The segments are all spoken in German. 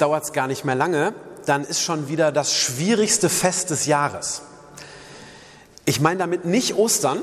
Dauert es gar nicht mehr lange. Dann ist schon wieder das schwierigste Fest des Jahres. Ich meine damit nicht Ostern,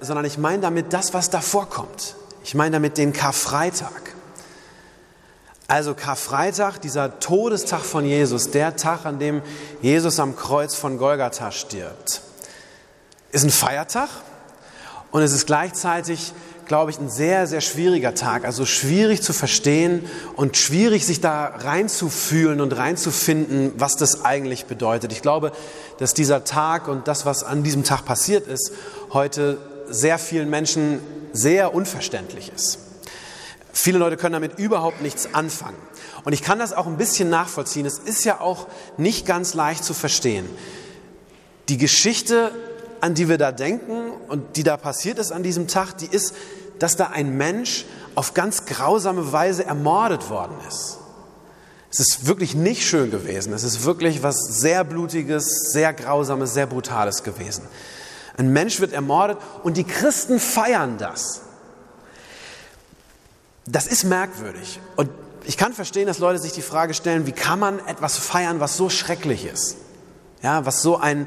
sondern ich meine damit das, was davor kommt. Ich meine damit den Karfreitag. Also Karfreitag, dieser Todestag von Jesus, der Tag, an dem Jesus am Kreuz von Golgatha stirbt, ist ein Feiertag und es ist gleichzeitig glaube ich, ein sehr, sehr schwieriger Tag. Also schwierig zu verstehen und schwierig, sich da reinzufühlen und reinzufinden, was das eigentlich bedeutet. Ich glaube, dass dieser Tag und das, was an diesem Tag passiert ist, heute sehr vielen Menschen sehr unverständlich ist. Viele Leute können damit überhaupt nichts anfangen. Und ich kann das auch ein bisschen nachvollziehen. Es ist ja auch nicht ganz leicht zu verstehen. Die Geschichte, an die wir da denken und die da passiert ist an diesem Tag, die ist dass da ein Mensch auf ganz grausame Weise ermordet worden ist. Es ist wirklich nicht schön gewesen. Es ist wirklich was sehr Blutiges, sehr Grausames, sehr Brutales gewesen. Ein Mensch wird ermordet und die Christen feiern das. Das ist merkwürdig. Und ich kann verstehen, dass Leute sich die Frage stellen, wie kann man etwas feiern, was so schrecklich ist? Ja, was so ein,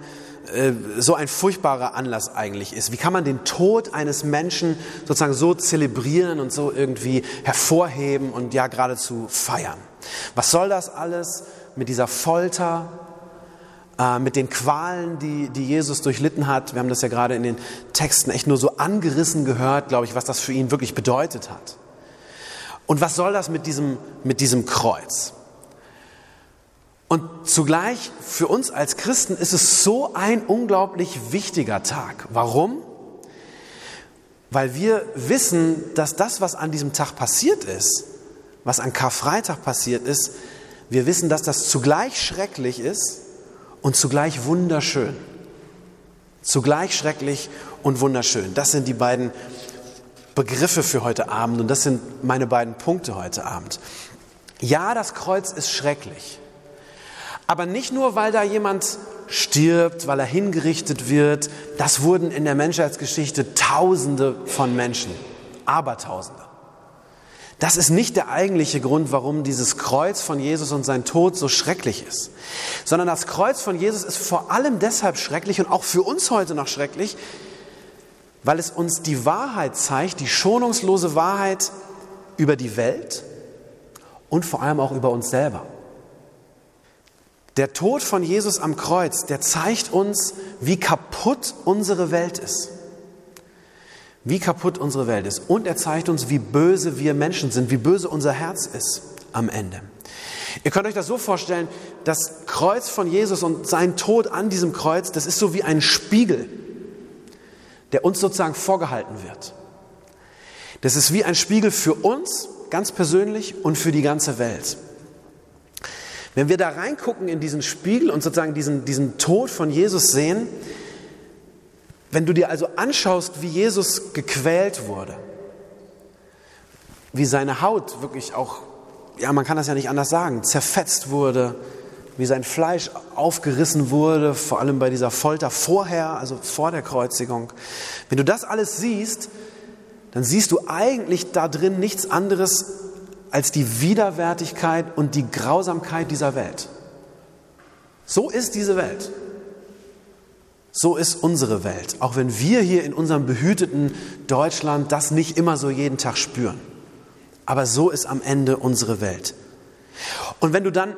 äh, so ein furchtbarer Anlass eigentlich ist. Wie kann man den Tod eines Menschen sozusagen so zelebrieren und so irgendwie hervorheben und ja geradezu feiern? Was soll das alles mit dieser Folter, äh, mit den Qualen, die, die Jesus durchlitten hat? Wir haben das ja gerade in den Texten echt nur so angerissen gehört, glaube ich, was das für ihn wirklich bedeutet hat. Und was soll das mit diesem, mit diesem Kreuz? Und zugleich für uns als Christen ist es so ein unglaublich wichtiger Tag. Warum? Weil wir wissen, dass das, was an diesem Tag passiert ist, was an Karfreitag passiert ist, wir wissen, dass das zugleich schrecklich ist und zugleich wunderschön. Zugleich schrecklich und wunderschön. Das sind die beiden Begriffe für heute Abend und das sind meine beiden Punkte heute Abend. Ja, das Kreuz ist schrecklich. Aber nicht nur, weil da jemand stirbt, weil er hingerichtet wird. Das wurden in der Menschheitsgeschichte Tausende von Menschen, Abertausende. Das ist nicht der eigentliche Grund, warum dieses Kreuz von Jesus und sein Tod so schrecklich ist, sondern das Kreuz von Jesus ist vor allem deshalb schrecklich und auch für uns heute noch schrecklich, weil es uns die Wahrheit zeigt, die schonungslose Wahrheit über die Welt und vor allem auch über uns selber. Der Tod von Jesus am Kreuz, der zeigt uns, wie kaputt unsere Welt ist. Wie kaputt unsere Welt ist. Und er zeigt uns, wie böse wir Menschen sind, wie böse unser Herz ist am Ende. Ihr könnt euch das so vorstellen, das Kreuz von Jesus und sein Tod an diesem Kreuz, das ist so wie ein Spiegel, der uns sozusagen vorgehalten wird. Das ist wie ein Spiegel für uns ganz persönlich und für die ganze Welt. Wenn wir da reingucken in diesen Spiegel und sozusagen diesen, diesen Tod von Jesus sehen, wenn du dir also anschaust, wie Jesus gequält wurde, wie seine Haut wirklich auch, ja, man kann das ja nicht anders sagen, zerfetzt wurde, wie sein Fleisch aufgerissen wurde, vor allem bei dieser Folter vorher, also vor der Kreuzigung. Wenn du das alles siehst, dann siehst du eigentlich da drin nichts anderes als die Widerwärtigkeit und die Grausamkeit dieser Welt. So ist diese Welt. So ist unsere Welt, auch wenn wir hier in unserem behüteten Deutschland das nicht immer so jeden Tag spüren. Aber so ist am Ende unsere Welt. Und wenn du dann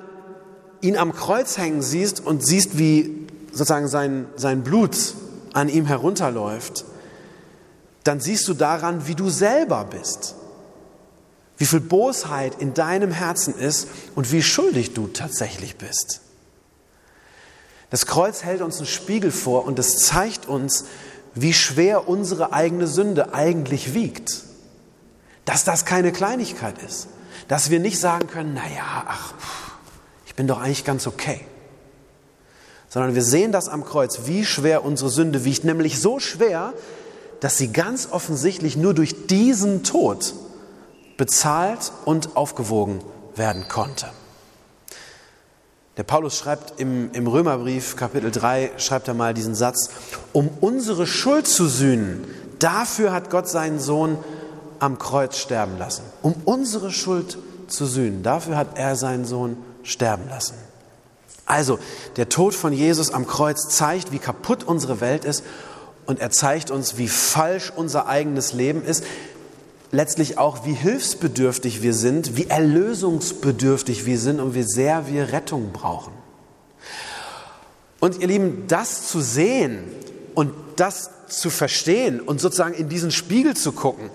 ihn am Kreuz hängen siehst und siehst, wie sozusagen sein, sein Blut an ihm herunterläuft, dann siehst du daran, wie du selber bist wie viel Bosheit in deinem Herzen ist und wie schuldig du tatsächlich bist. Das Kreuz hält uns einen Spiegel vor und es zeigt uns, wie schwer unsere eigene Sünde eigentlich wiegt. Dass das keine Kleinigkeit ist. Dass wir nicht sagen können, naja, ach, bin doch eigentlich ganz okay. Sondern wir sehen das am Kreuz, wie schwer unsere Sünde wiegt, nämlich so schwer, dass sie ganz offensichtlich nur durch diesen Tod bezahlt und aufgewogen werden konnte. Der Paulus schreibt im, im Römerbrief, Kapitel 3, schreibt er mal diesen Satz, um unsere Schuld zu sühnen, dafür hat Gott seinen Sohn am Kreuz sterben lassen. Um unsere Schuld zu sühnen, dafür hat er seinen Sohn sterben lassen. Also, der Tod von Jesus am Kreuz zeigt, wie kaputt unsere Welt ist und er zeigt uns, wie falsch unser eigenes Leben ist letztlich auch, wie hilfsbedürftig wir sind, wie erlösungsbedürftig wir sind und wie sehr wir Rettung brauchen. Und ihr Lieben, das zu sehen und das zu verstehen und sozusagen in diesen Spiegel zu gucken,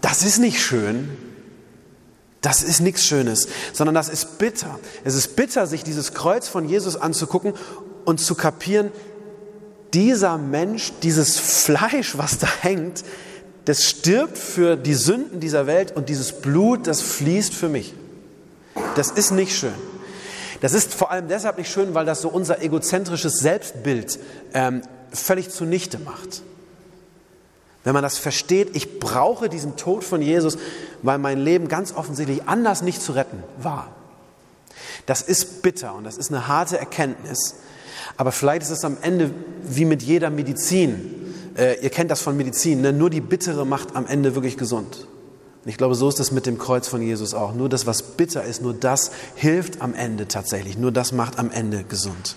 das ist nicht schön. Das ist nichts Schönes, sondern das ist bitter. Es ist bitter, sich dieses Kreuz von Jesus anzugucken und zu kapieren, dieser Mensch, dieses Fleisch, was da hängt, das stirbt für die Sünden dieser Welt und dieses Blut, das fließt für mich. Das ist nicht schön. Das ist vor allem deshalb nicht schön, weil das so unser egozentrisches Selbstbild ähm, völlig zunichte macht. Wenn man das versteht, ich brauche diesen Tod von Jesus, weil mein Leben ganz offensichtlich anders nicht zu retten war. Das ist bitter und das ist eine harte Erkenntnis. Aber vielleicht ist es am Ende wie mit jeder Medizin. Äh, ihr kennt das von Medizin, ne? nur die bittere macht am Ende wirklich gesund. Und ich glaube, so ist es mit dem Kreuz von Jesus auch. Nur das, was bitter ist, nur das hilft am Ende tatsächlich. Nur das macht am Ende gesund.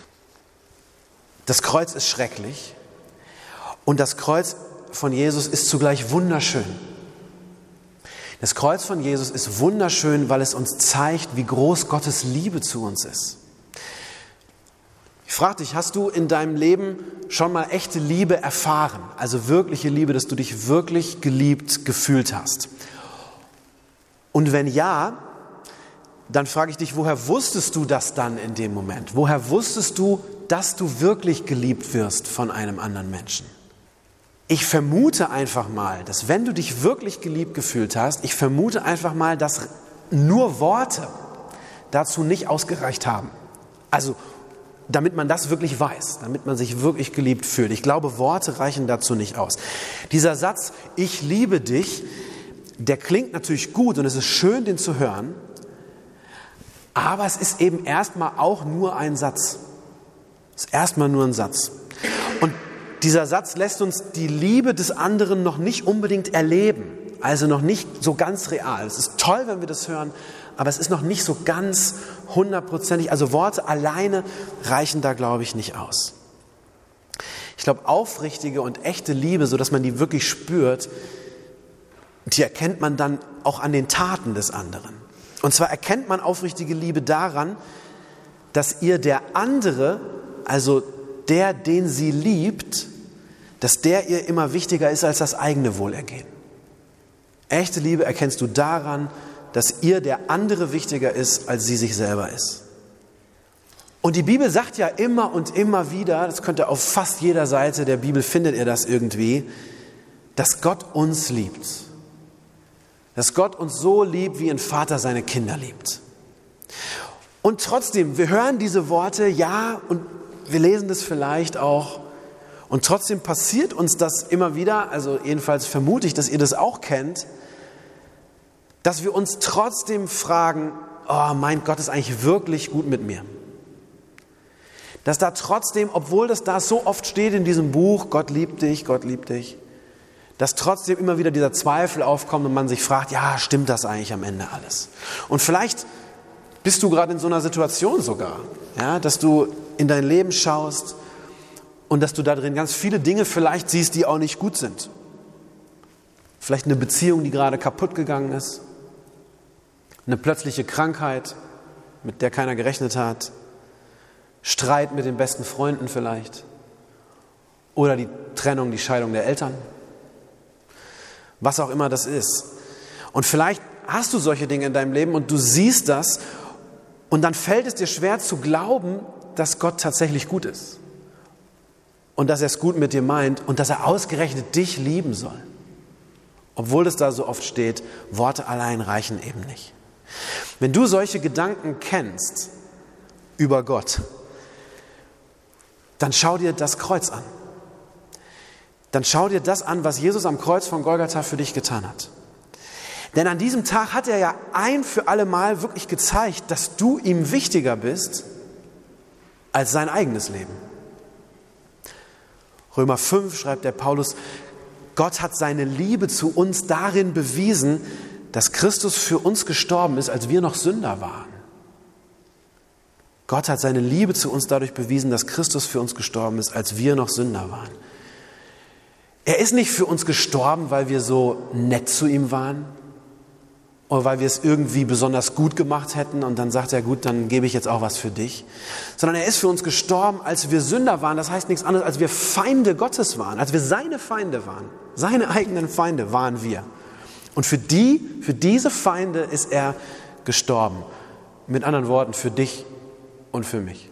Das Kreuz ist schrecklich und das Kreuz von Jesus ist zugleich wunderschön. Das Kreuz von Jesus ist wunderschön, weil es uns zeigt, wie groß Gottes Liebe zu uns ist. Ich frage dich, hast du in deinem Leben schon mal echte Liebe erfahren? Also wirkliche Liebe, dass du dich wirklich geliebt gefühlt hast? Und wenn ja, dann frage ich dich, woher wusstest du das dann in dem Moment? Woher wusstest du, dass du wirklich geliebt wirst von einem anderen Menschen? Ich vermute einfach mal, dass wenn du dich wirklich geliebt gefühlt hast, ich vermute einfach mal, dass nur Worte dazu nicht ausgereicht haben. Also damit man das wirklich weiß, damit man sich wirklich geliebt fühlt. Ich glaube, Worte reichen dazu nicht aus. Dieser Satz, ich liebe dich, der klingt natürlich gut und es ist schön, den zu hören, aber es ist eben erstmal auch nur ein Satz. Es ist erstmal nur ein Satz. Und dieser Satz lässt uns die Liebe des anderen noch nicht unbedingt erleben, also noch nicht so ganz real. Es ist toll, wenn wir das hören, aber es ist noch nicht so ganz hundertprozentig. Also Worte alleine reichen da, glaube ich, nicht aus. Ich glaube, aufrichtige und echte Liebe, so dass man die wirklich spürt, die erkennt man dann auch an den Taten des anderen. Und zwar erkennt man aufrichtige Liebe daran, dass ihr der andere, also der, den sie liebt, dass der ihr immer wichtiger ist als das eigene Wohlergehen. Echte Liebe erkennst du daran, dass ihr der andere wichtiger ist, als sie sich selber ist. Und die Bibel sagt ja immer und immer wieder, das könnt ihr auf fast jeder Seite der Bibel findet ihr das irgendwie, dass Gott uns liebt. Dass Gott uns so liebt, wie ein Vater seine Kinder liebt. Und trotzdem, wir hören diese Worte, ja, und wir lesen das vielleicht auch. Und trotzdem passiert uns das immer wieder, also jedenfalls vermute ich, dass ihr das auch kennt, dass wir uns trotzdem fragen, oh mein Gott ist eigentlich wirklich gut mit mir. Dass da trotzdem, obwohl das da so oft steht in diesem Buch, Gott liebt dich, Gott liebt dich, dass trotzdem immer wieder dieser Zweifel aufkommt und man sich fragt, ja, stimmt das eigentlich am Ende alles? Und vielleicht bist du gerade in so einer Situation sogar, ja, dass du in dein Leben schaust und dass du da drin ganz viele Dinge vielleicht siehst, die auch nicht gut sind. Vielleicht eine Beziehung, die gerade kaputt gegangen ist eine plötzliche Krankheit, mit der keiner gerechnet hat, Streit mit den besten Freunden vielleicht oder die Trennung, die Scheidung der Eltern, was auch immer das ist. Und vielleicht hast du solche Dinge in deinem Leben und du siehst das und dann fällt es dir schwer zu glauben, dass Gott tatsächlich gut ist und dass er es gut mit dir meint und dass er ausgerechnet dich lieben soll. Obwohl es da so oft steht, Worte allein reichen eben nicht. Wenn du solche Gedanken kennst über Gott, dann schau dir das Kreuz an. Dann schau dir das an, was Jesus am Kreuz von Golgatha für dich getan hat. Denn an diesem Tag hat er ja ein für alle Mal wirklich gezeigt, dass du ihm wichtiger bist als sein eigenes Leben. Römer 5 schreibt der Paulus, Gott hat seine Liebe zu uns darin bewiesen, dass Christus für uns gestorben ist, als wir noch Sünder waren. Gott hat seine Liebe zu uns dadurch bewiesen, dass Christus für uns gestorben ist, als wir noch Sünder waren. Er ist nicht für uns gestorben, weil wir so nett zu ihm waren, oder weil wir es irgendwie besonders gut gemacht hätten und dann sagt er, gut, dann gebe ich jetzt auch was für dich. Sondern er ist für uns gestorben, als wir Sünder waren. Das heißt nichts anderes, als wir Feinde Gottes waren, als wir seine Feinde waren. Seine eigenen Feinde waren wir. Und für die, für diese Feinde ist er gestorben. Mit anderen Worten, für dich und für mich.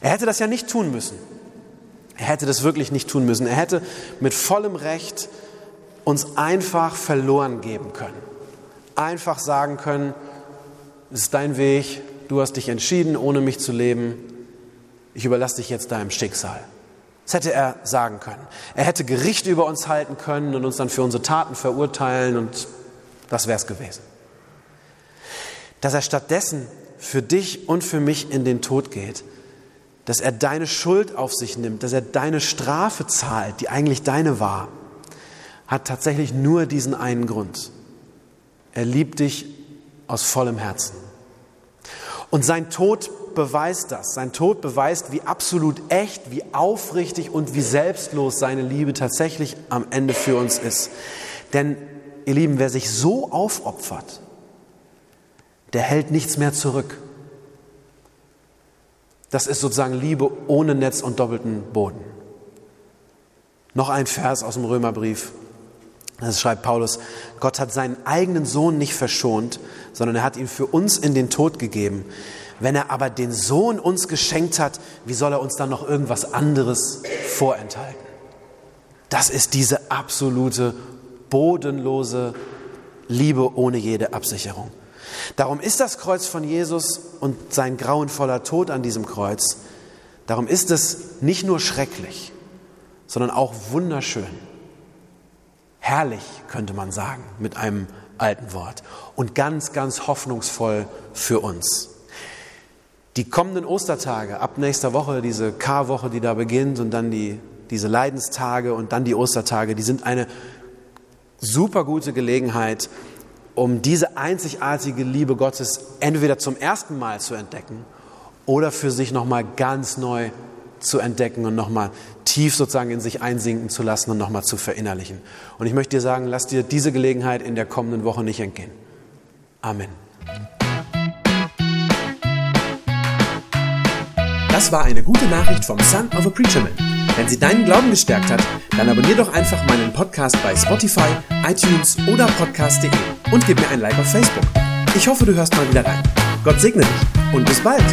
Er hätte das ja nicht tun müssen. Er hätte das wirklich nicht tun müssen. Er hätte mit vollem Recht uns einfach verloren geben können. Einfach sagen können, es ist dein Weg, du hast dich entschieden, ohne mich zu leben, ich überlasse dich jetzt deinem Schicksal. Das hätte er sagen können. Er hätte Gericht über uns halten können und uns dann für unsere Taten verurteilen und das wäre es gewesen. Dass er stattdessen für dich und für mich in den Tod geht, dass er deine Schuld auf sich nimmt, dass er deine Strafe zahlt, die eigentlich deine war, hat tatsächlich nur diesen einen Grund. Er liebt dich aus vollem Herzen. Und sein Beweist das. Sein Tod beweist, wie absolut echt, wie aufrichtig und wie selbstlos seine Liebe tatsächlich am Ende für uns ist. Denn, ihr Lieben, wer sich so aufopfert, der hält nichts mehr zurück. Das ist sozusagen Liebe ohne Netz und doppelten Boden. Noch ein Vers aus dem Römerbrief, das schreibt Paulus, Gott hat seinen eigenen Sohn nicht verschont, sondern er hat ihn für uns in den Tod gegeben. Wenn er aber den Sohn uns geschenkt hat, wie soll er uns dann noch irgendwas anderes vorenthalten? Das ist diese absolute, bodenlose Liebe ohne jede Absicherung. Darum ist das Kreuz von Jesus und sein grauenvoller Tod an diesem Kreuz, darum ist es nicht nur schrecklich, sondern auch wunderschön. Herrlich, könnte man sagen, mit einem alten Wort. Und ganz, ganz hoffnungsvoll für uns. Die kommenden Ostertage, ab nächster Woche, diese Karwoche, die da beginnt, und dann die, diese Leidenstage und dann die Ostertage, die sind eine super gute Gelegenheit, um diese einzigartige Liebe Gottes entweder zum ersten Mal zu entdecken oder für sich nochmal ganz neu zu entdecken und nochmal tief sozusagen in sich einsinken zu lassen und nochmal zu verinnerlichen. Und ich möchte dir sagen, lass dir diese Gelegenheit in der kommenden Woche nicht entgehen. Amen. Das war eine gute Nachricht vom Son of a Preacher Man. Wenn sie deinen Glauben gestärkt hat, dann abonnier doch einfach meinen Podcast bei Spotify, iTunes oder podcast.de und gib mir ein Like auf Facebook. Ich hoffe, du hörst mal wieder rein. Gott segne dich und bis bald.